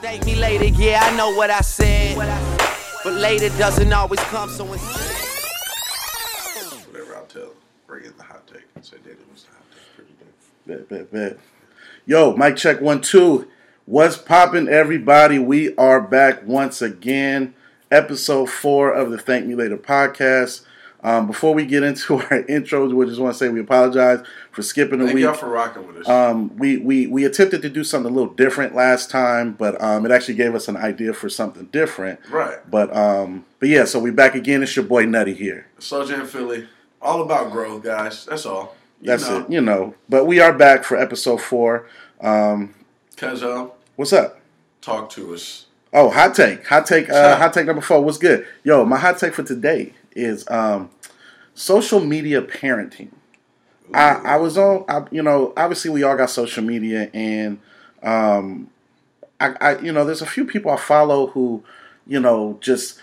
Thank me later, yeah, I know what I said. But later doesn't always come, so instead. Whatever I'll tell. Bring in the hot take. Say David was the hot take. Pretty good. Bet, bet, bet. Yo, mic check one, two. What's poppin', everybody? We are back once again. Episode four of the Thank Me Later podcast. Um, before we get into our intros, we just want to say we apologize for skipping a Thank week. y'all for rocking with us. Um, we, we we attempted to do something a little different last time, but um, it actually gave us an idea for something different. right. But um, but yeah, so we're back again. It's your boy Nutty here. Slow Jam Philly. All about growth, guys. That's all. You That's know. it, you know. But we are back for episode four. Um, what's up? talk to us. Oh, hot take, hot take, uh, hot take number four. What's good, yo? My hot take for today is um, social media parenting. I, I was on, I, you know, obviously we all got social media, and um, I, I, you know, there's a few people I follow who, you know, just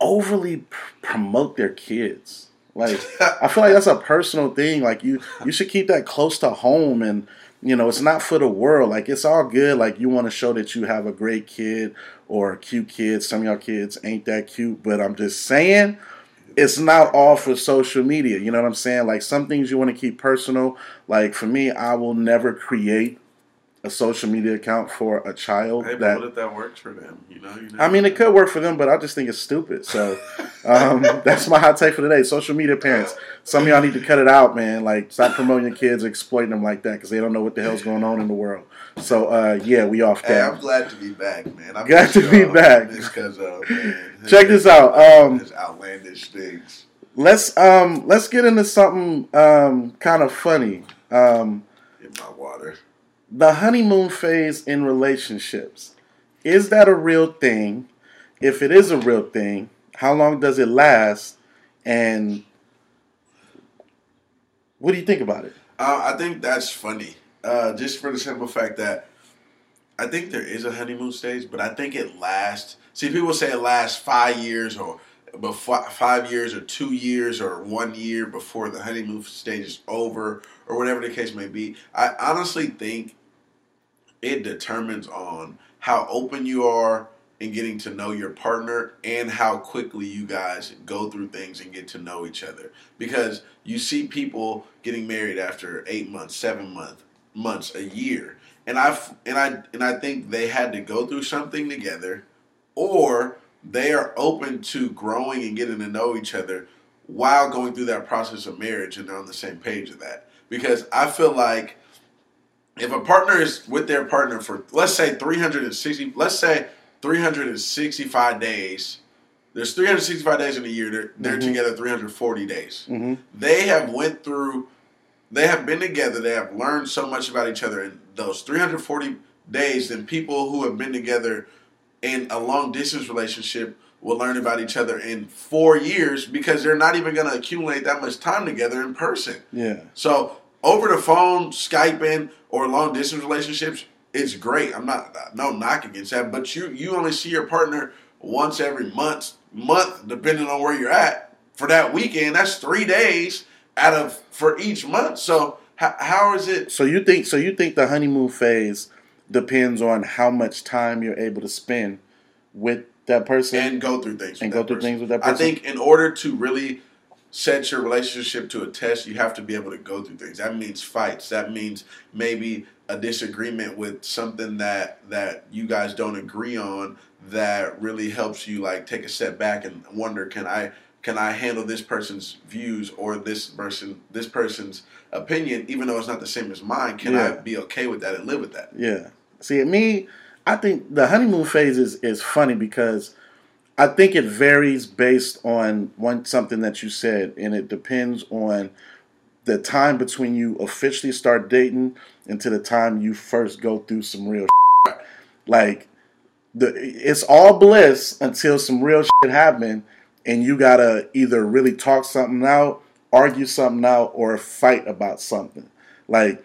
overly pr- promote their kids. Like, I feel like that's a personal thing. Like, you, you should keep that close to home, and you know, it's not for the world. Like, it's all good. Like, you want to show that you have a great kid or a cute kid. Some of y'all kids ain't that cute, but I'm just saying it's not all for social media. You know what I'm saying? Like some things you want to keep personal. Like for me, I will never create a social media account for a child Hey, that what if that works for them? You know, you know. I mean, it could work for them, but I just think it's stupid. So um, that's my hot take for today. Social media parents, some of y'all need to cut it out, man. Like, stop promoting your kids, exploiting them like that because they don't know what the hell's going on in the world. So uh, yeah, we off Hey, I'm glad to be back, man. I'm Glad to be back. Because, uh, man, Check this out. Um, outlandish things. let's um, let's get into something um, kind of funny. Um, in my water. The honeymoon phase in relationships is that a real thing if it is a real thing how long does it last and what do you think about it Uh, I think that's funny. Uh, just for the simple fact that I think there is a honeymoon stage, but I think it lasts. See, people say it lasts five years or before five years or two years or one year before the honeymoon stage is over or whatever the case may be. I honestly think it determines on how open you are in getting to know your partner and how quickly you guys go through things and get to know each other. Because you see people getting married after eight months, seven months, months, a year, and I and I and I think they had to go through something together, or they are open to growing and getting to know each other while going through that process of marriage, and they're on the same page of that. Because I feel like if a partner is with their partner for let's say 360 let's say 365 days there's 365 days in a year they're, they're Mhm. together 340 days mm-hmm. they have went through they have been together they have learned so much about each other in those 340 days than people who have been together in a long distance relationship will learn about each other in four years because they're not even going to accumulate that much time together in person yeah so over the phone, Skyping, or long distance relationships, it's great. I'm not no knock against that, but you you only see your partner once every month, month depending on where you're at for that weekend. That's three days out of for each month. So how, how is it? so you think so you think the honeymoon phase depends on how much time you're able to spend with that person And go through things. And go through person. things with that person. I think in order to really set your relationship to a test, you have to be able to go through things. That means fights. That means maybe a disagreement with something that that you guys don't agree on that really helps you like take a step back and wonder can I can I handle this person's views or this person this person's opinion even though it's not the same as mine can I be okay with that and live with that Yeah. See, me, I think the honeymoon phase is, is funny because I think it varies based on one something that you said, and it depends on the time between you officially start dating until the time you first go through some real shit. like the it's all bliss until some real shit happen and you gotta either really talk something out argue something out or fight about something like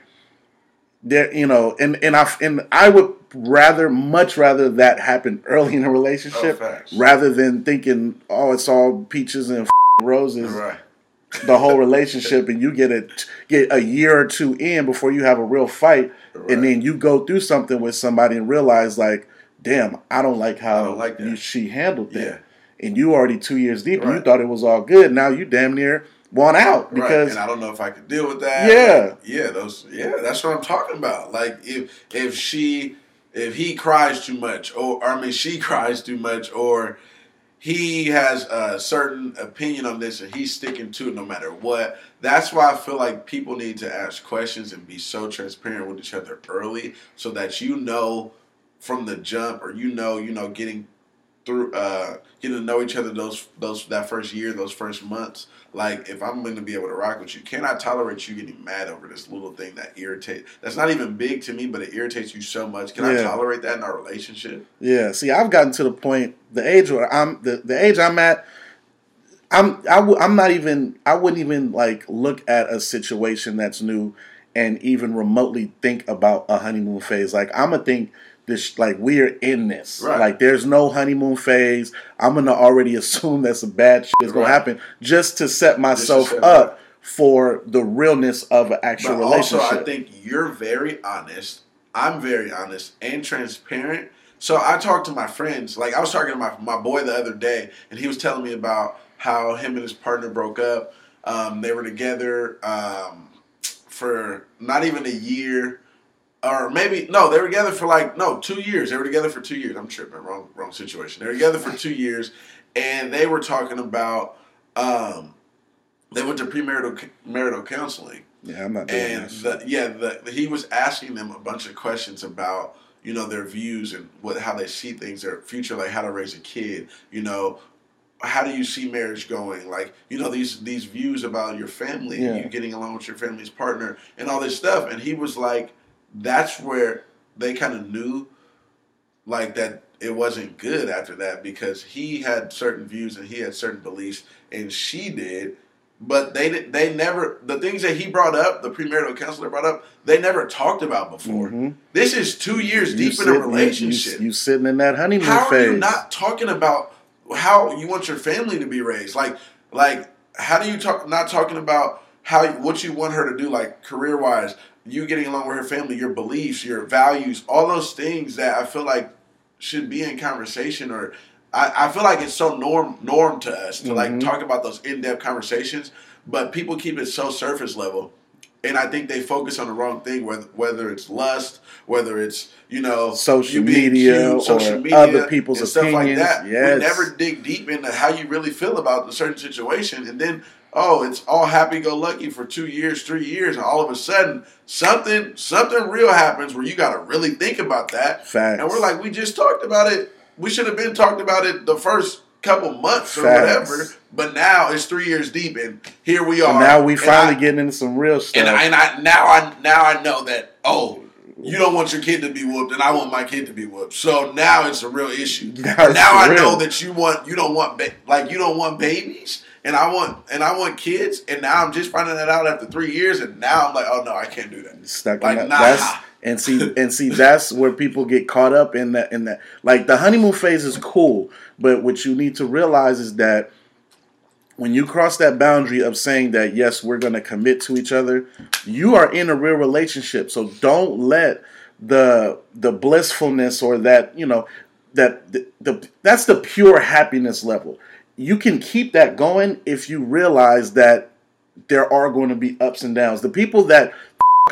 there you know and and i and i would rather much rather that happen early in a relationship Oh, rather than thinking oh it's all peaches and roses right the whole relationship and you get it get a year or two in before you have a real fight Right. and then you go through something with somebody and realize like damn, I don't like how don't like you, she handled that. Yeah. And you already two years deep, and you thought it was all good. Now you damn near want out right. because And I don't know if I could deal with that. Yeah. Like, yeah, those yeah, that's what I'm talking about. Like if if she if he cries too much or, or I mean she cries too much or he has a certain opinion on this and he's sticking to it no matter what. That's why I feel like people need to ask questions and be so transparent with each other early so that you know from the jump or you know, you know, getting through uh getting to know each other those those that first year, those first months. Like if I'm gonna be able to rock with you, can I tolerate you getting mad over this little thing that irritates that's not even big to me, but it irritates you so much. Can I tolerate that in our relationship? Yeah, see, I've gotten to the point, the age where I'm, the, the age I'm at, I'm, I w- I'm not even, I wouldn't even like look at a situation that's new and even remotely think about a honeymoon phase. Like I'm gonna think this, like we're in this. Right. Like there's no honeymoon phase. I'm gonna already assume that some bad shit is gonna Right. happen just to set myself set up up. for the realness of an actual But also, relationship. I think you're very honest. I'm very honest and transparent. So I talked to my friends. Like I was talking to my my boy the other day, and he was telling me about how him and his partner broke up. Um, they were together um, for not even a year, or maybe no, they were together for like no two years. They were together for two years. I'm tripping. Wrong wrong situation. They were together for two years, and they were talking about. Um, they went to premarital marital counseling yeah, I'm not doing and the, yeah, the, he was asking them a bunch of questions about you know their views and what how they see things, their future, like how to raise a kid. You know, how do you see marriage going? Like you know these these views about your family, Yeah. and you getting along with your family's partner, and all this stuff. And he was like, that's where they kind of knew, like that it wasn't good after that because he had certain views and he had certain beliefs, and she did but they did- they never the things that he brought up, the premarital counselor brought up, they never talked about before. Mhm. This is two years You deep in you- a you- relationship. You, sitting in that honeymoon how phase. are you not talking about how you want your family to be raised? Like like how do you talk not talking about how what you want her to do like career wise, you getting along with her family, your beliefs, your values, all those things that I feel like should be in conversation or I, I feel like it's so norm norm to us to like Mhm. talk about those in depth conversations, but people keep it so surface level. And I think they focus on the wrong thing, whether whether it's lust, whether it's you know Social you media or other people's and stuff like opinions. that. Yes. We never dig deep into how you really feel about a certain situation, and then oh, it's all happy go lucky for two years, three years, and all of a sudden something something real happens where you got to really think about that. Facts. And we're like, we just talked about it. We should have been talked about it the first couple months or Facts. whatever. But now it's three years deep, and here we are. And now we finally I- getting into some real stuff. and I, and I now I now I know that oh you don't want your kid to be whooped and I want my kid to be whooped. So now it's a real issue. Now I real. know that you want you don't want ba- like you don't want babies and I want and I want kids and now I'm just finding that out after 3 years and now I'm like oh no I can't do that. stuck Like, that. nah. That's, and see, and see, that's where people get caught up in that. In that, like the honeymoon phase is cool, but what you need to realize is that when you cross that boundary of saying that yes, we're going to commit to each other, you are in a real relationship. So don't let the the blissfulness or that you know that the, the that's the pure happiness level. You can keep that going if you realize that there are going to be ups and downs. The people that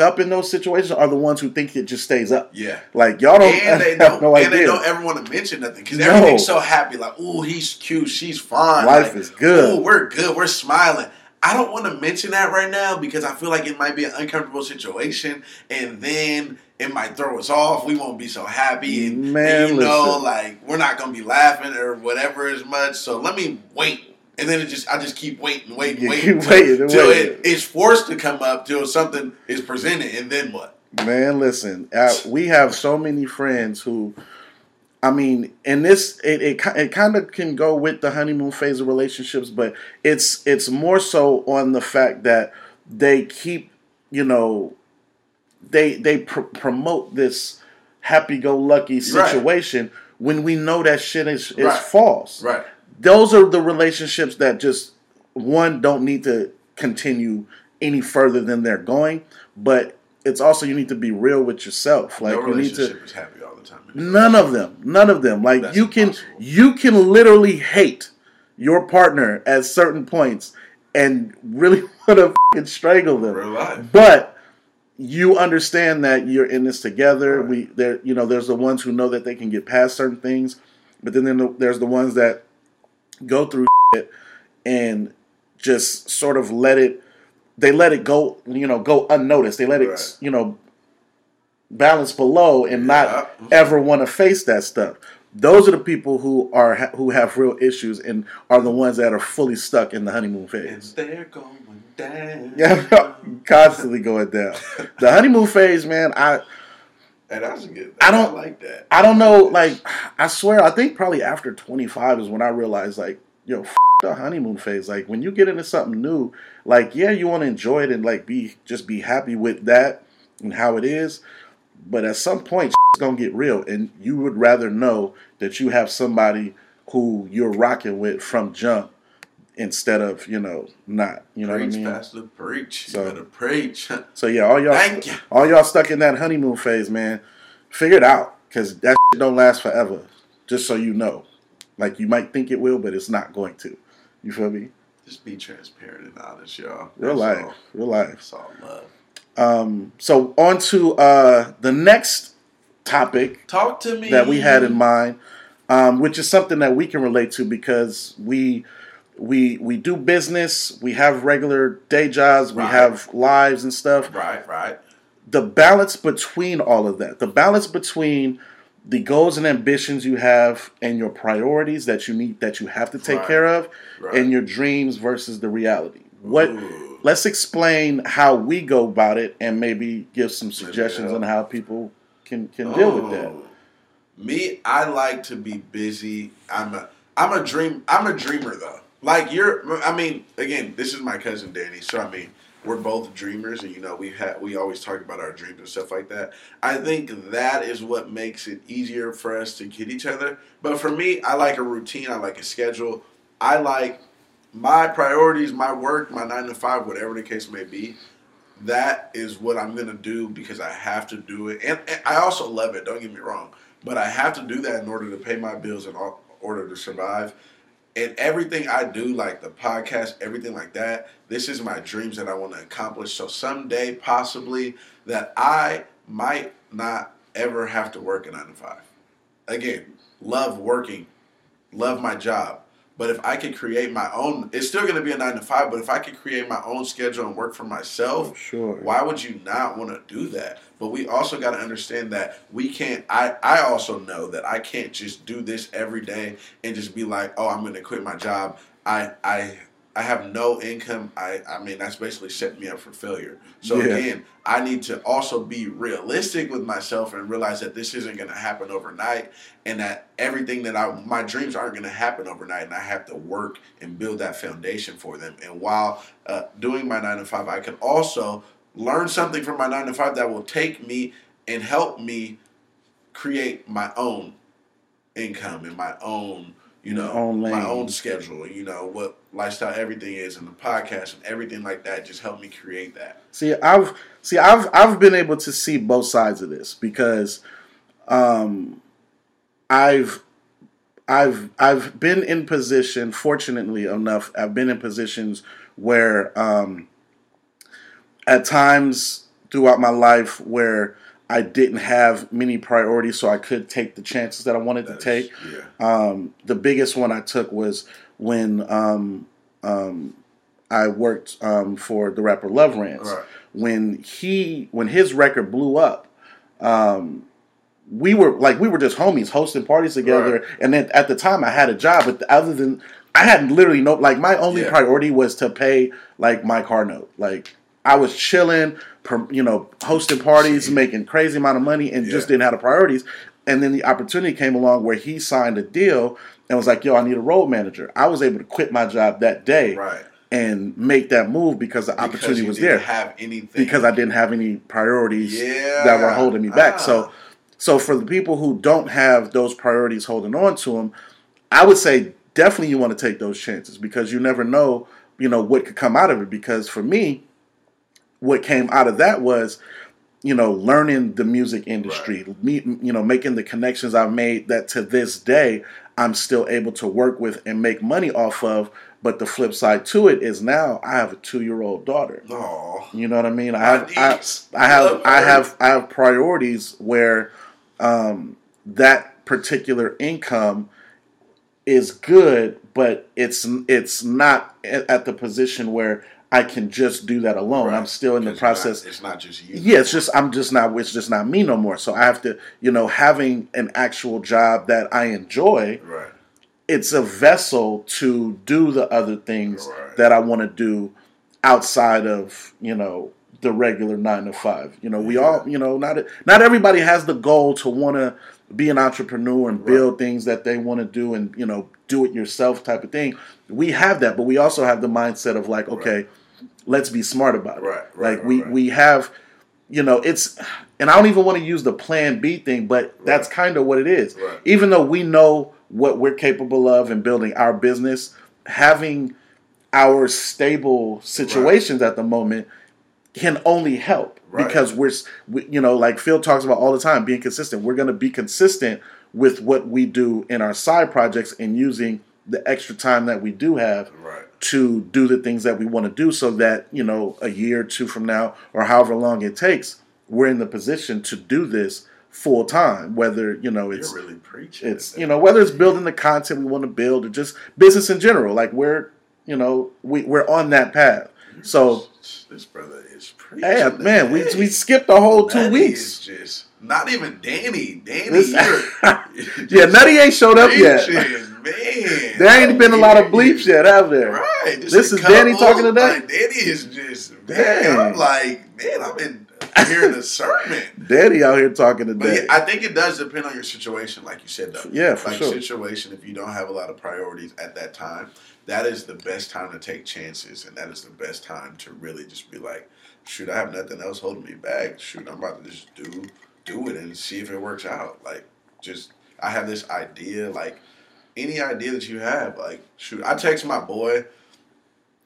up in those situations are the ones who think it just stays up. Yeah. Like y'all don't and they don't, no and idea. they don't ever want to mention nothing because No. everything's so happy. Like, oh, he's cute, she's fine. Life Like, is good. "Ooh, we're good, we're smiling. I don't want to mention that right now because I feel like it might be an uncomfortable situation, and then it might throw us off. We won't be so happy, and, and Man, you know, listen. like we're not gonna be laughing or whatever as much. So let me wait. And then it just, I just keep waiting, waiting, waiting, keep waiting and till waiting. it, it's forced to come up, till something is presented, and then what? Man, listen, uh, we have so many friends who, I mean, and this it it, it kind of can go with the honeymoon phase of relationships, but it's it's more so on the fact that they keep, you know, they they pr- promote this happy-go-lucky Right. situation when we know that shit is is Right. false. Right. those are the relationships that just one don't need to continue any further than they're going but it's also you need to be real with yourself like no you need to is happy all the time. None of them. None of them. Like That's you can impossible. you can literally hate your partner at certain points and really want to strangle them. But you understand that you're in this together. Right. We there you know there's the ones who know that they can get past certain things, but then there- there's the ones that go through it and just sort of let it they let it go you know go unnoticed. They let it Right. you know balance below and not Yeah. ever want to face that stuff. Those are the people who are who have real issues and are the ones that are fully stuck in the honeymoon And phase. they're going down. Yeah, constantly going down. The honeymoon phase, man. I And that's good. I don't- like that. I don't know. Like I swear, I think probably after twenty five is when I realized like, yo, f- the honeymoon phase. Like when you get into something new, like yeah, you want to enjoy it and like be just be happy with that and how it is. But at some point, it's gonna get real, and you would rather know that you have somebody who you're rocking with from jump instead of you know not. You know preach, what I mean? Pastor, preach. So- you better preach. So yeah, all y'all, Thank you. all y'all stuck in that honeymoon phase, man. Figure it out, cause that shit don't last forever. Just so you know, like you might think it will, but it's not going to. You feel me? Just be transparent and honest, y'all. Real That's life, all. real life. That's all love. Um, so on to uh, the next topic Talk to me. that we had in mind, um, which is something that we can relate to because we we we do business, we have regular day jobs, we Right. have lives and stuff. Right, right. the balance between all of that, the balance between the goals and ambitions you have and your priorities that you need that you have to take Right. care of Right. and your dreams versus the reality. What Ooh. let's explain how we go about it and maybe give some suggestions on how people can can deal with that. Oh. Me, I like to be busy. I'm a I'm a dream I'm a dreamer though. Like you're I mean, again, this is my cousin Danny, so I mean we're both dreamers and you know we had we always talk about our dreams and stuff like that. I think that is what makes it easier for us to get each other. But for me, I like a routine, I like a schedule. I like my priorities, my work, my 9 to 5, whatever the case may be that is what I'm gonna do because I have to do it, and, and I also love it. Don't get me wrong, but I have to do that in order to pay my bills and in order to survive. And everything I do, like the podcast, everything like that, this is my dreams that I want to accomplish. So someday, possibly, that I might not ever have to work a nine to five. Again, love working, love my job. But if I could create my own, it's still going to be a nine to five. But if I could create my own schedule and work for myself, sure. why would you not want to do that? But we also got to understand that we can't. I I also know that I can't just do this every day and just be like, oh, I'm going to quit my job. I I I have no income. I I mean that's basically setting me up for failure. So Yeah. again, I need to also be realistic with myself and realize that this isn't going to happen overnight, and that everything that I my dreams aren't going to happen overnight, and I have to work and build that foundation for them. And while uh, doing my nine to five, I can also learn something from my nine to five that will take me and help me create my own income and my own you know own my own schedule you know what lifestyle everything is and the podcast and everything like that just helped me create that See, I've see, I've I've been able to see both sides of this because um, I've I've I've been in position. Fortunately enough, I've been in positions where um, at times throughout my life where I didn't have many priorities, so I could take the chances that I wanted That to take. yeah Um, the biggest one I took was when um, um, I worked um, for the rapper Love Rants. Right. When he when his record blew up, um, we were like we were just homies hosting parties together. Right. And then at the time I had a job, but other than I had literally no like my only Yeah. priority was to pay like my car note. Like I was chilling, you know, hosting parties, making crazy amount of money, and just didn't have the priorities. And then the opportunity came along where he signed a deal and was like, "Yo, I need a road manager." I was able to quit my job that day right and make that move because the Because opportunity you was didn't there have anything because I didn't have any priorities Yeah. that were holding me back. Ah. So, so for the people who don't have those priorities holding on to them, I would say definitely you want to take those chances because you never know, you know, what could come out of it. Because for me, what came out of that was you know, learning the music industry, right. me, you know, making the connections I've made that to this day I'm still able to work with and make money off of. But the flip side to it is now I have a two year old daughter. Oh, you know what I mean? I have I, I, have I have I have priorities where um, that particular income is good, but it's it's not at the position where I can just do that alone. Right. I'm still in the process. Not, it's not just you. Yeah, it's just I'm just not. It's just not me no more. So I have to, you know, having an actual job that I enjoy. Right. It's a vessel to do the other things right. that I want to do outside of you know the regular nine to five. You know, we yeah. all you know not not everybody has the goal to want to be an entrepreneur and build right. things that they want to do and you know do it yourself type of thing. We have that, but we also have the mindset of like, okay let's be smart about it. Right. right like we right. we have, you know, it's and I don't even want to use the plan B thing, but that's kind of what it is. Even though we know what we're capable of in building our business, having our stable situations at the moment can only help right. because we're we, you know like Phil talks about all the time being consistent. We're going to be consistent with what we do in our side projects and using the extra time that we do have right to do the things that we want to do so that, you know, a year or two from now or however long it takes, we're in the position to do this full time. Whether, you know, it's You're really preaching. It's you know, whether it's building the content we want to build or just business in general. Like we're you know, we, we're on that path. So this brother is preaching. Hey, man, we we skipped the whole two weeks. just not even Danny. Danny, yeah, Nutty ain't showed up yet. Man, there ain't been a lot of bleeps yet, have there? Right. This is Danny talking today. Like, Danny is just man. I'm like, man, I've been hearing a sermon. Danny out here talking today. Yeah, I think it does depend on your situation, like you said, though. Yeah, for like sure. Situation if you don't have a lot of priorities at that time, that is the best time to take chances, and that is the best time to really just be like, shoot, I have nothing else holding me back. Shoot, I'm about to just do do it and see if it works out. Like, just I have this idea, like any idea that you have. Like, shoot, I text my boy,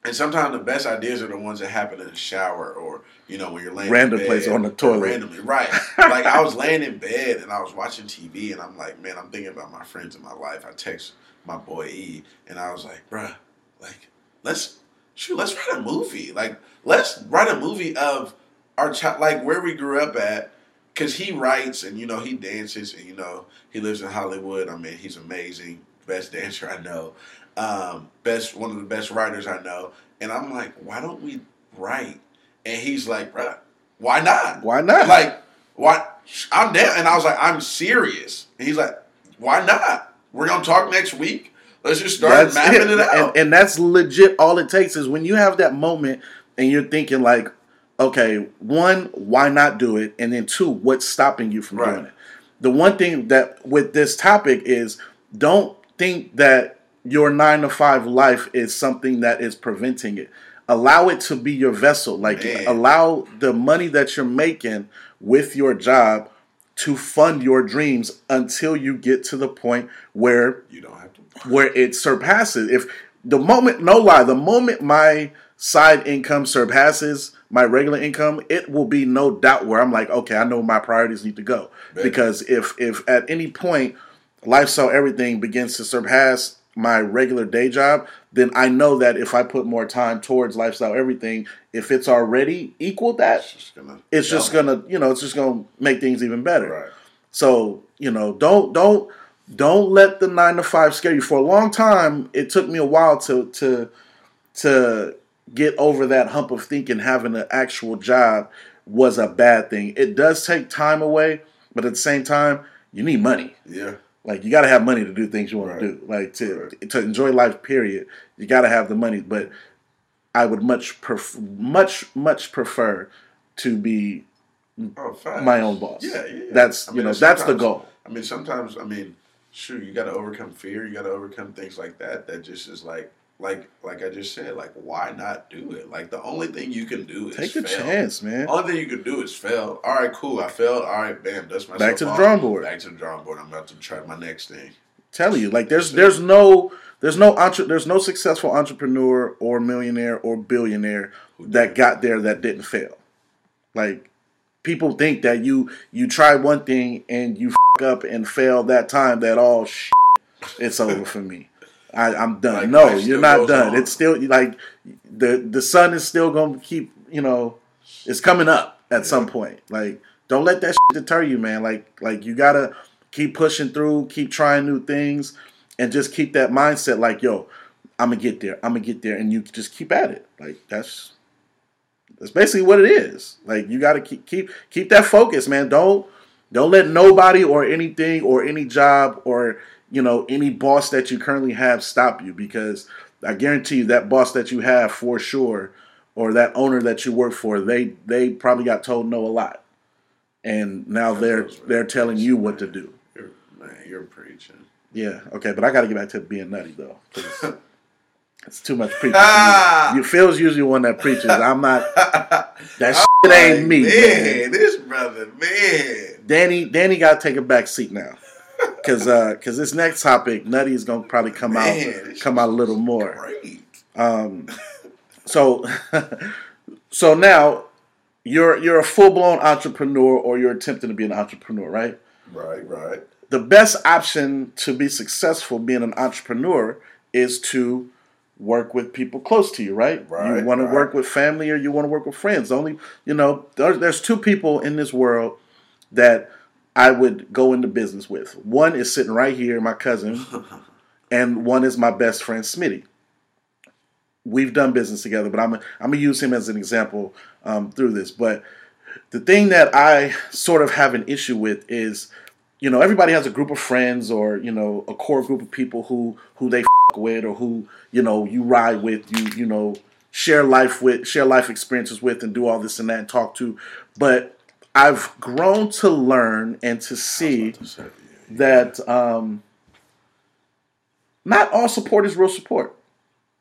and sometimes the best ideas are the ones that happen in the shower or you know when you're laying random bed, place on the toilet, randomly, right? like I was laying in bed and I was watching TV, and I'm like, man, I'm thinking about my friends in my life. I text my boy E, and I was like, bruh, like let's shoot, let's write a movie. Like let's write a movie of our child, like where we grew up at because he writes and you know he dances and you know he lives in Hollywood. I mean, he's amazing best dancer I know, um, best one of the best writers I know. And I'm like, why don't we write? And he's like, bro, why not? Why not? Like, why? I'm down. And I was like, I'm serious. And he's like, why not? We're gonna talk next week. Let's just start that's mapping it, it out. And, and that's legit. All it takes is when you have that moment and you're thinking like, okay, one, why not do it? And then two, what's stopping you from right. doing it? The one thing that with this topic is don't think that your nine to five life is something that is preventing it. Allow it to be your vessel. Like Man. allow the money that you're making with your job to fund your dreams until you get to the point where you don't have to where it surpasses. If the moment, no lie, the moment my side income surpasses my regular income, it will be no doubt where I'm like, okay, I know my priorities need to go. Because if if at any point lifestyle everything begins to surpass my regular day job, then I know that if I put more time towards lifestyle everything, if it's already equal that, it's just gonna, it's just gonna you know, it's just gonna make things even better. Right. So, you know, don't don't don't let the nine to five scare you. For a long time, it took me a while to to to get over that hump of thinking having an actual job was a bad thing. It does take time away, but at the same time, you need money. Yeah. Like you got to have money to do things you want right. to do. Like to right. to enjoy life. Period. You got to have the money. But I would much pref- much much prefer to be oh, my own boss. Yeah, yeah. That's I mean, you know that's the goal. I mean, sometimes I mean, sure, you got to overcome fear. You got to overcome things like that. That just is like like like I just said, like why not do it? Like the only thing you can do is take a fail. chance, man. Only thing you can do is fail. All right, cool. I failed. All right, bam, That's my Back to the off. drawing board. Back to the drawing board. I'm about to try my next thing. Tell you, like there's there's no there's no entre- there's no successful entrepreneur or millionaire or billionaire that got there that didn't fail. Like people think that you you try one thing and you f- up and fail that time that all shit, it's over for me. I, I'm done. Like, no, you're not done. on. It's still like the the sun is still gonna keep. You know, it's coming up at some point. Like, don't let that shit deter you, man. Like, like you gotta keep pushing through, keep trying new things, and just keep that mindset. Like, yo, I'm gonna get there. I'm gonna get there, and you just keep at it. Like that's that's basically what it is. Like you gotta keep keep keep that focus, man. Don't don't let nobody or anything or any job or you know any boss that you currently have stop you because I guarantee you that boss that you have for sure or that owner that you work for they they probably got told no a lot and now they're they're telling you what to do. You're, man, you're preaching. Yeah, okay, but I got to get back to being nutty though. It's too much preaching. Ah! You Phil's usually one that preaches. I'm not. That I'm shit ain't me, man. man. This brother, man. Danny, Danny got to take a back seat now, because uh, cause this next topic, Nutty is gonna probably come Man, out, come out a little more. Great. Um, so, so now you're you're a full blown entrepreneur, or you're attempting to be an entrepreneur, right? Right, right. The best option to be successful being an entrepreneur is to work with people close to you, right? Right, you want to work with family or you want to work with friends. Only, you know, there's, there's two people in this world that I would go into business with. One is sitting right here, my cousin, and one is my best friend, Smitty. We've done business together, but I'm I'm gonna use him as an example um, through this. But the thing that I sort of have an issue with is, you know, everybody has a group of friends or you know a core group of people who who they with or who you know you ride with, you you know share life with, share life experiences with, and do all this and that and talk to. But I've grown to learn and to see that um, not all support is real support.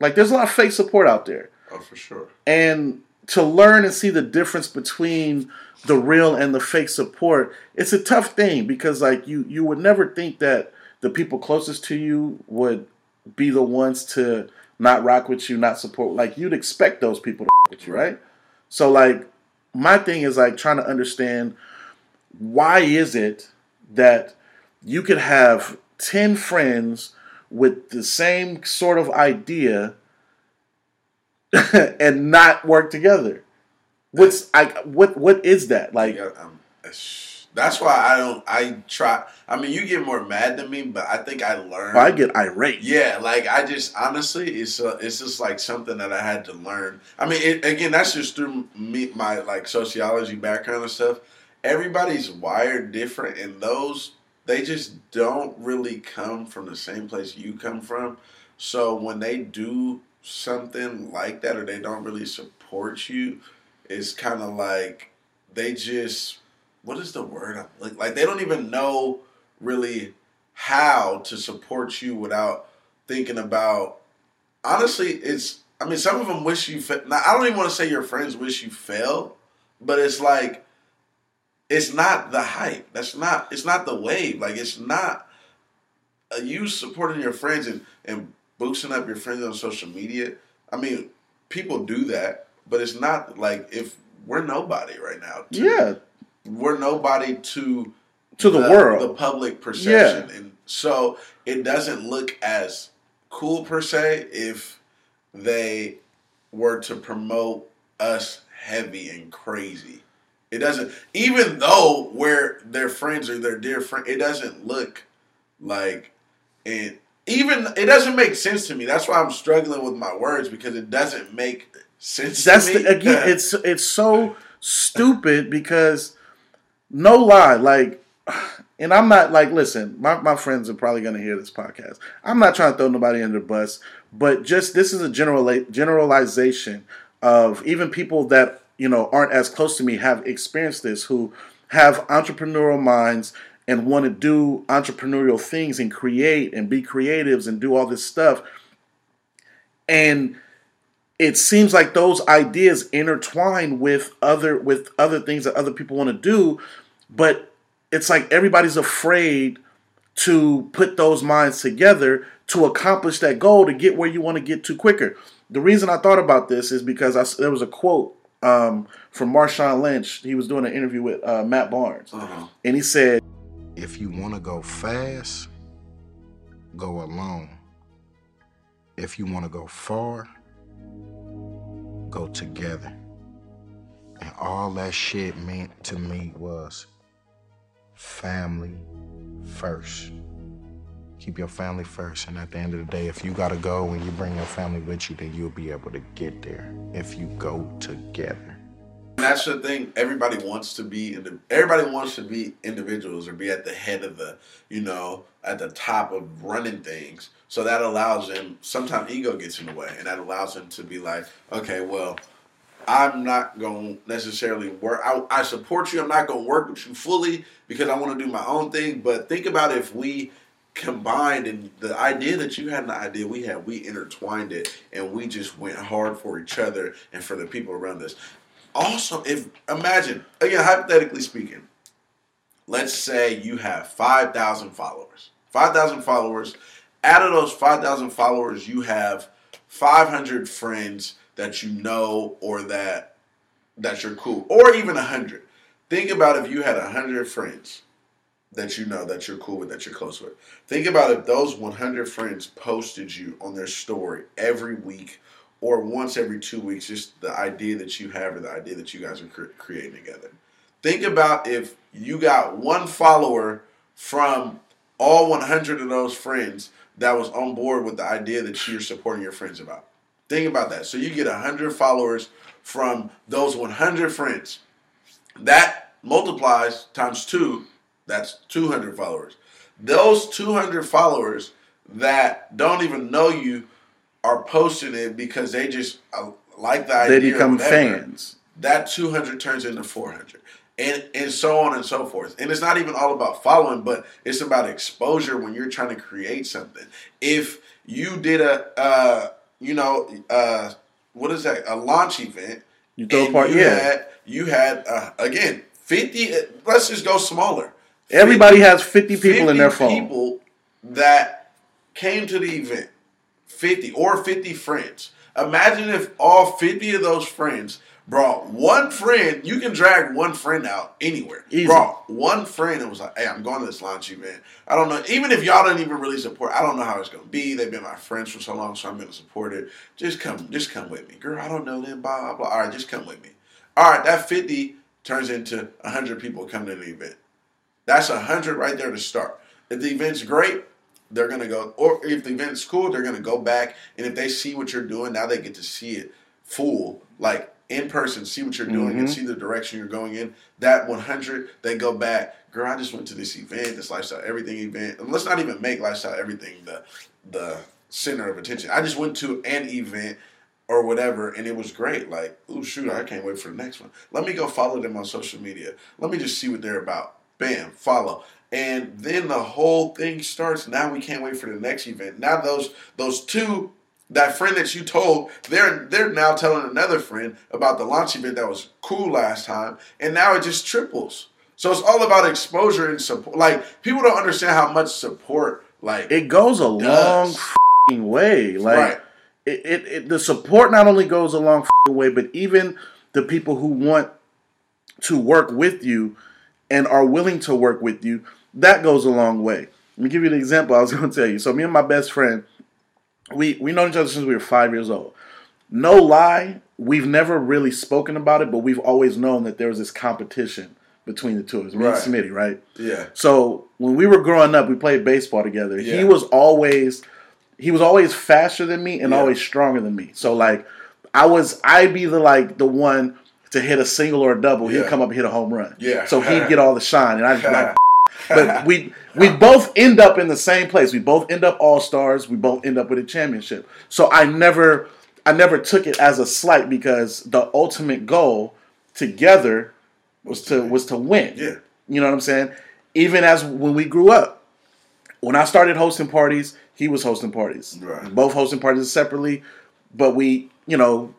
Like there's a lot of fake support out there Oh, for sure. and to learn and see the difference between the real and the fake support it's a tough thing because like you you would never think that the people closest to you would be the ones to not rock with you not support like you'd expect those people to with you right so like my thing is like trying to understand why is it that you could have 10 friends with the same sort of idea and not work together. What's like what what is that? Like Yeah, um, that's- why I don't. I try. I mean, you get more mad than me, but I think I learned. I get irate. Yeah, like I just honestly, it's uh, it's just like something that I had to learn. I mean, it, again, that's just through me, my like sociology background and stuff. Everybody's wired different, and those they just don't really come from the same place you come from. So when they do something like that, or they don't really support you, it's kind of like they just what is the word? Like like they don't even know really how to support you without thinking about. Honestly, it's. I mean, some of them wish you. Fa- now, I don't even want to say your friends wish you failed, but it's like, it's not the hype. That's not. It's not the wave. Like it's not. Uh, you supporting your friends and and boosting up your friends on social media. I mean, people do that, but it's not like if we're nobody right now. to- Yeah. we're nobody to To the world. the public perception, yeah. and so it doesn't look as cool per se if they were to promote us heavy and crazy. It doesn't, even though we're their friends or their dear friend, it doesn't look like it. Even it doesn't make sense to me. That's why I'm struggling with my words because it doesn't make sense. That's to the, again it's it's so stupid because no lie, like and I'm not like listen, my, my friends are probably gonna hear this podcast. I'm not trying to throw nobody under the bus, but just this is a general generalization of even people that, you know, aren't as close to me have experienced this who have entrepreneurial minds and want to do entrepreneurial things and create and be creatives and do all this stuff. And it seems like those ideas intertwine with other with other things that other people want to do, but it's like everybody's afraid to put those minds together to accomplish that goal to get where you want to get to quicker. The reason I thought about this is because I s there was a quote um, from Marshawn Lynch. He was doing an interview with uh, Matt Barnes, Uh-huh. and he said, If you want to go fast, go alone. If you want to go far, go together. And all that shit meant to me was family first. Keep your family first. And at the end of the day, if you got to go and you bring your family with you, then you'll be able to get there if you go together. That's the thing. Everybody wants to be in the. Everybody wants to be individuals or be at the head of the, you know, at the top of running things. So that allows them. Sometimes ego gets in the way, and that allows them to be like, okay, well, I'm not going to necessarily work. I, I support you. I'm not going to work with you fully because I want to do my own thing. But think about if we combined and the idea that you had the idea we had, we intertwined it and we just went hard for each other and for the people around us. Also, if imagine again, hypothetically speaking, let's say you have five thousand followers. Five thousand followers. Out of those five thousand followers, you have five hundred friends that you know or that that you're cool, or even a hundred. Think about if you had a hundred friends that you know that you're cool with, that you're close with. Think about if those 100 friends posted you on their story every week or once every two weeks, just the idea that you have or the idea that you guys are cre- creating together. Think about if you got one follower from all 100 of those friends that was on board with the idea that you're supporting your friends about. Think about that. So you get 100 followers from those 100 friends. That multiplies times two, that's 200 followers. Those 200 followers that don't even know you are posting it because they just uh, like the idea. they become fans. that 200 turns into 400 and and so on and so forth and it's not even all about following but it's about exposure when you're trying to create something if you did a uh you know uh what is that a launch event You throw a party, you yeah. had you had uh, again 50 let's just go smaller Everybody has 50 people in their phone. people that came to the event 50 or 50 friends. Imagine if all 50 of those friends brought one friend you can drag one friend out anywhere. Easy. brought one friend and was like hey i'm going to this launch event. I don't know. Even if y'all don't even really support i don't know how it's going to be. They've been my friends for so long so i'm going to support it. Just come just come with me. Girl i don't know them blah blah blah. All right just come with me. All right that 50 turns into 100 people coming to the event. That's a hundred right there to start. If the event's great, they're gonna go. Or if the event's cool, they're gonna go back. And if they see what you're doing, now they get to see it full, like in person, see what you're doing and mm-hmm. see the direction you're going in. That 100, they go back. Girl, I just went to this event, this lifestyle everything event. And let's not even make lifestyle everything the the center of attention. I just went to an event or whatever, and it was great. Like, ooh, shoot, I can't wait for the next one. Let me go follow them on social media. Let me just see what they're about. Bam, follow. And then the whole thing starts. Now we can't wait for the next event. Now those those two, that friend that you told, they're they're now telling another friend about the launch event that was cool last time, and now it just triples. So it's all about exposure and support. Like people don't understand how much support. Like It goes a long does. fing way. Like Right. it, it, it, the support not only goes a long fing way, but even the people who want to work with you and are willing to work with you, that goes a long way. Let me give you an example. I was going to tell you. So me and my best friend, we we known each other since we were five years old. No lie, we've never really spoken about it, but we've always known that there was this competition between the two of us. Me Right. and Smitty, right? yeah, So when we were growing up, we played baseball together. Yeah. He was always he was always faster than me and Yeah. always stronger than me. So like I was I'd be the like the one to hit a single or a double. He'd come up and hit a home run. Yeah. So he'd get all the shine and I'd be like but we we both end up in the same place. We both end up all stars. We both end up with a championship. So I never I never took it as a slight because the ultimate goal together was to was to win. Yeah. You know what I'm saying? Even as when we grew up, when I started hosting parties, he was hosting parties. Right. Both hosting parties separately, but we, you know,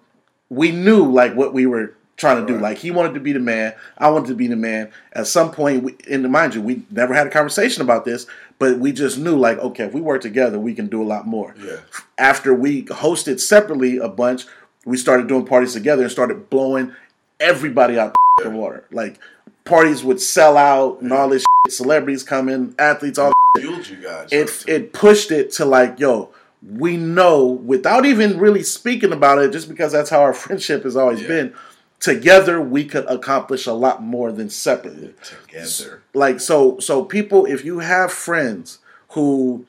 we knew like what we were trying to do. Right. Like he wanted to be the man, I wanted to be the man. At some point, we, and mind you, we never had a conversation about this, but we just knew like, okay, if we work together, we can do a lot more. Yeah. After we hosted separately a bunch, we started doing parties together and started blowing everybody out the water. Like parties would sell out and all this shit, celebrities coming, athletes, all Fueled you guys. it it pushed it to like, yo, we know without even really speaking about it, just because that's how our friendship has always Yeah. been. Together, we could accomplish a lot more than separately. together. Like so, so people, if you have friends who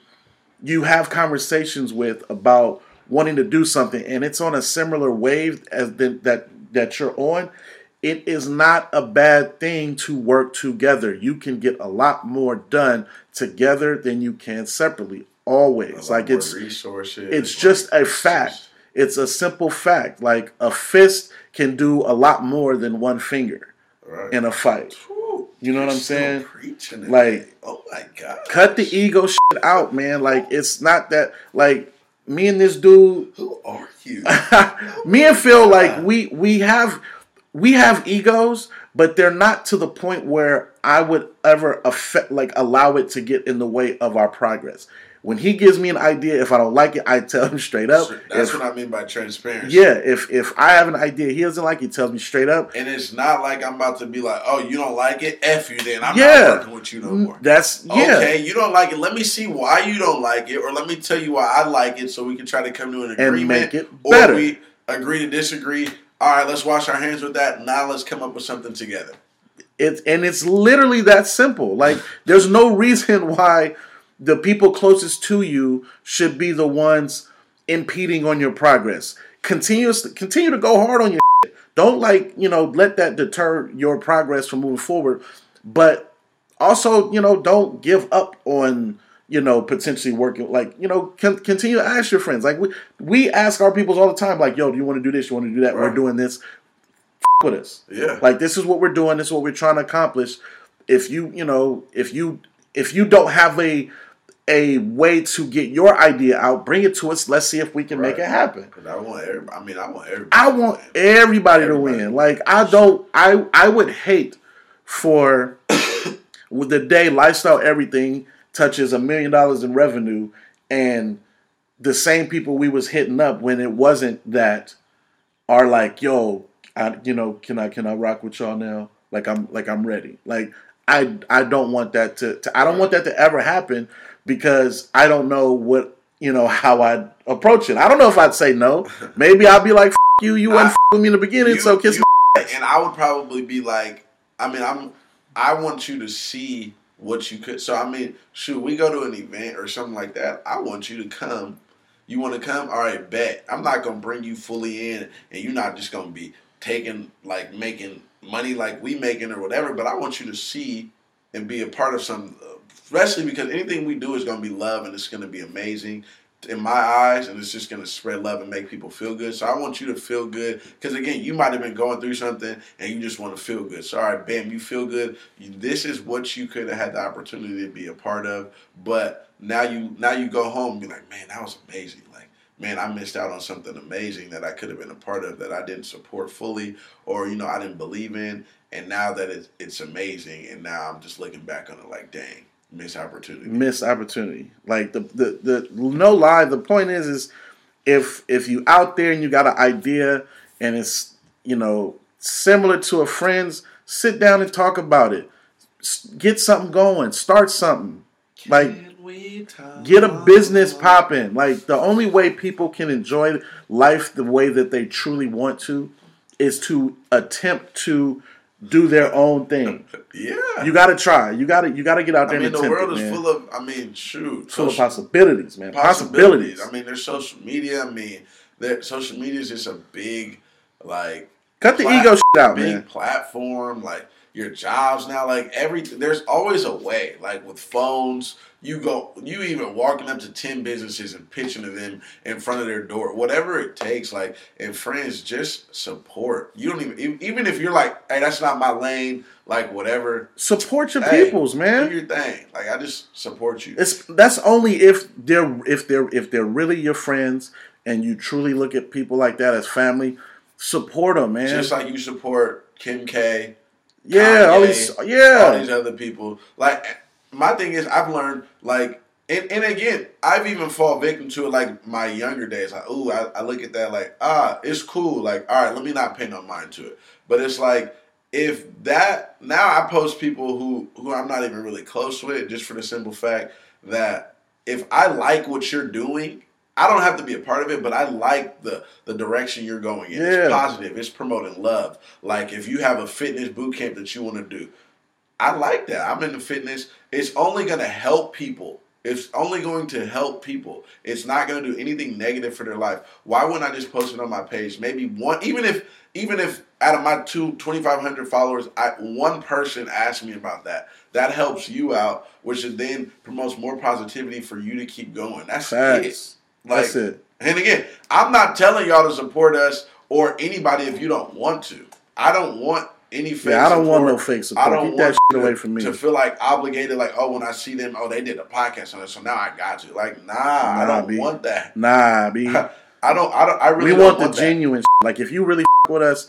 you have conversations with about wanting to do something, and it's on a similar wave as the, that that you're on, it is not a bad thing to work together. You can get a lot more done together than you can separately. Always, like it's resources. it's just a fact. It's a simple fact. Like a fist can do a lot more than one finger right. in a fight. Whew, You know what I'm saying? Like, oh my god, Cut the ego shit out, man. Like it's not that like me and this dude Who are you? Oh me and Phil like we we have we have egos, but they're not to the point where I would ever affect like allow it to get in the way of our progress. When he gives me an idea, if I don't like it, I tell him straight up. That's If- what I mean by transparency. yeah, if if I have an idea he doesn't like, it, he tells me straight up. And it's not like I'm about to be like, oh, you don't like it? F you then. I'm Yeah. not working with you no mm, more. That's yeah. Okay, you don't like it. Let me see why you don't like it, or let me tell you why I like it, so we can try to come to an agreement And make it or better. we agree to disagree. All right, let's wash our hands with that. Now let's come up with something together. It's and it's literally that simple. Like there's no reason why the people closest to you should be the ones impeding on your progress. Continuous continue to go hard on your shit. Don't like, you know, let that deter your progress from moving forward. But also, you know, don't give up on you know, potentially working like, you know, con- continue to ask your friends. Like we we ask our peoples all the time, like, yo, do you want to do this? You want to do that? We're doing this. F- with us. Yeah. Like this is what we're doing. This is what we're trying to accomplish. If you, you know, if you if you don't have a a way to get your idea out, bring it to us. Let's see if we can make it happen. Because I want everybody. I mean, I want everybody. I want everybody to Everybody. win. Like I don't. I I would hate for with the day lifestyle everything touches a million dollars in revenue and the same people we was hitting up when it wasn't that are like, yo, I, you know, can I can I rock with y'all now? Like I'm like I'm ready. Like I I don't want that to, to I don't want that to ever happen because I don't know what you know how I'd approach it. I don't know if I'd say no. Maybe I'll be like, F- you, you f- with me in the beginning, You- so kiss you- my and I would probably be like, I mean, I'm, I want you to see what you could. So I mean, shoot, we go to an event or something like that. I want you to come. You want to come? All right, bet. I'm not gonna bring you fully in, and you're not just gonna be taking like making money like we making or whatever. But I want you to see and be a part of some, especially because anything we do is gonna be love and it's gonna be amazing in my eyes and it's just going to spread love and make people feel good. So I want you to feel good because again, you might have been going through something and you just want to feel good. So all right, bam, you feel good. This is what you could have had the opportunity to be a part of, but now you now you go home and be like, man, that was amazing. Like, man, I missed out on something amazing that I could have been a part of that I didn't support fully or you know I didn't believe in. And now that it's it's amazing, and now I'm just looking back on it like, dang, missed opportunity. missed opportunity. Like the, the the no lie, the point is is if if you out there and you got an idea and it's you know similar to a friend's, sit down and talk about it. Get something going. Start something. Like get a business popping. Like the only way people can enjoy life the way that they truly want to is to attempt to do their own thing. Yeah. You got to try. You got to you got to get out there. I mean, and the world it, is full of. I mean, shoot, full of possibilities, man. Possibilities. I mean, there's social media. I mean, that social media is just a big, like, Cut the plat- ego shit out, big man. platform. Like your jobs now, like every. There's always a way. Like with phones, you go. You even walking up to ten businesses and pitching to them in front of their door. Whatever it takes. Like and friends, just support. You don't even even if you're like, hey, that's not my lane. Like whatever. Support your Hey, peoples, Do man. your thing. Like I just support you. It's that's only if they're if they're if they're really your friends and you truly look at people like that as family. Support them, man. Just like you support Kim K, yeah, all these yeah all these other people. Like my thing is, I've learned like And, and again, I've even fall victim to it like my younger days. Like, ooh, I, I look at that like, ah, it's cool. Like, all right, let me not pay no mind to it. But it's like, if that now I post people who who I'm not even really close with, just for the simple fact that if I like what you're doing, I don't have to be a part of it, but I like the the direction you're going in. Yeah. It's positive. It's promoting love. Like if you have a fitness boot camp that you want to do, I like that. I'm into fitness. It's only going to help people. It's only going to help people. It's not going to do anything negative for their life. Why wouldn't I just post it on my page? Maybe one, even if even if out of my two 2,500 followers, I, one person asked me about that. That helps you out, which then promotes more positivity for you to keep going. That's Facts. it. Like, That's it. And again, I'm not telling y'all to support us or anybody if you don't want to. I don't want any fake Yeah, I don't want no fake support. I don't Keep that want shit away from me. To feel like obligated, like, oh, when I see them, oh, they did a podcast on it, so now I got you. Like, nah, I don't B. want that. Nah, B. I don't. I don't. I really we want the want that. genuine. Like if you really with us,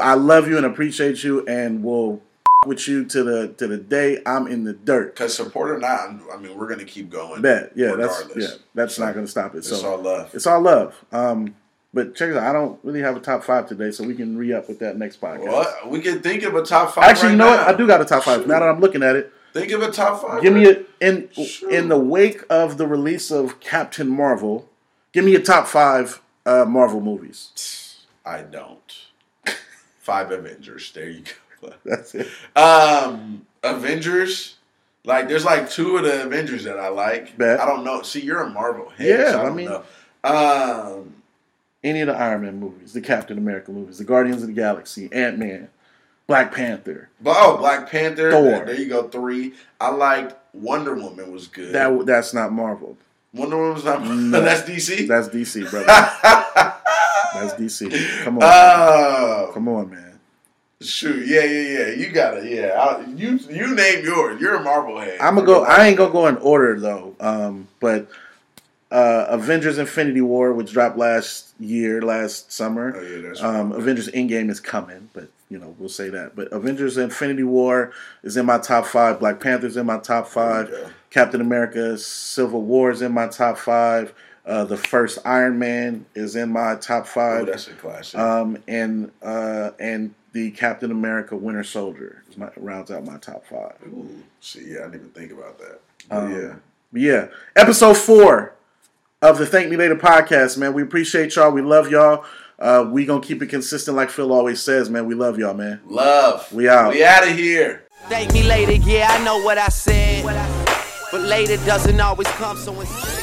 I love you and appreciate you, and we'll with you to the to the day I'm in the dirt. Because support or not, I'm- I mean, we're gonna keep going. Bet, yeah, that's regardless. yeah, that's not going to stop it. It's So all love. it's all love. Um, but check it out. I don't really have a top five today, so we can re up with that next podcast. Well, we can think of a top five. Actually, right you know what? I do got a top five. Shoot. Now that I'm looking at it, Think of a top five. give me a in Sure. in the wake of the release of Captain Marvel. Give me a top five uh, Marvel movies. I don't. Five Avengers. There you go. That's it. Um, Avengers. Like, there's like two of the Avengers that I like. Bet. I don't know. See, you're a Marvel head. Yeah, so I, I mean- know. Um, Any of the Iron Man movies, the Captain America movies, the Guardians of the Galaxy, Ant Man, Black Panther. but oh, Black Panther. Thor. There, you go. Three. I liked Wonder Woman. Was good. That that's not Marvel. Wonder Woman was not. No. That's DC. That's DC, brother. that's DC. Come on. Oh, come on, man. shoot! Yeah, yeah, yeah. You got it. Yeah, I, you you name yours. You're a Marvel head. I'm gonna go. I ain't gonna go in order though. Um, but uh, Avengers: Infinity War, which dropped last year, last summer. Oh yeah, that's Um, Avengers Endgame is coming, but you know we'll say that. But Avengers: Infinity War is in my top five. Black Panther's in my top five. Go. Captain America: Civil War is in my top five. Uh, the first Iron Man is in my top Oh, five. that's a classic. um, and uh, and the Captain America: Winter Soldier is my, rounds out my top five. Ooh, see, yeah, I didn't even think about that. Um, yeah, yeah, episode four of the Thank Me Later podcast, man. We appreciate y'all. We love y'all. Uh, we gonna keep it consistent, like Phil always says, man. We love y'all, man. love. We out. We out of here. Thank me later, yeah, I know what I said. But later doesn't always come, so instead.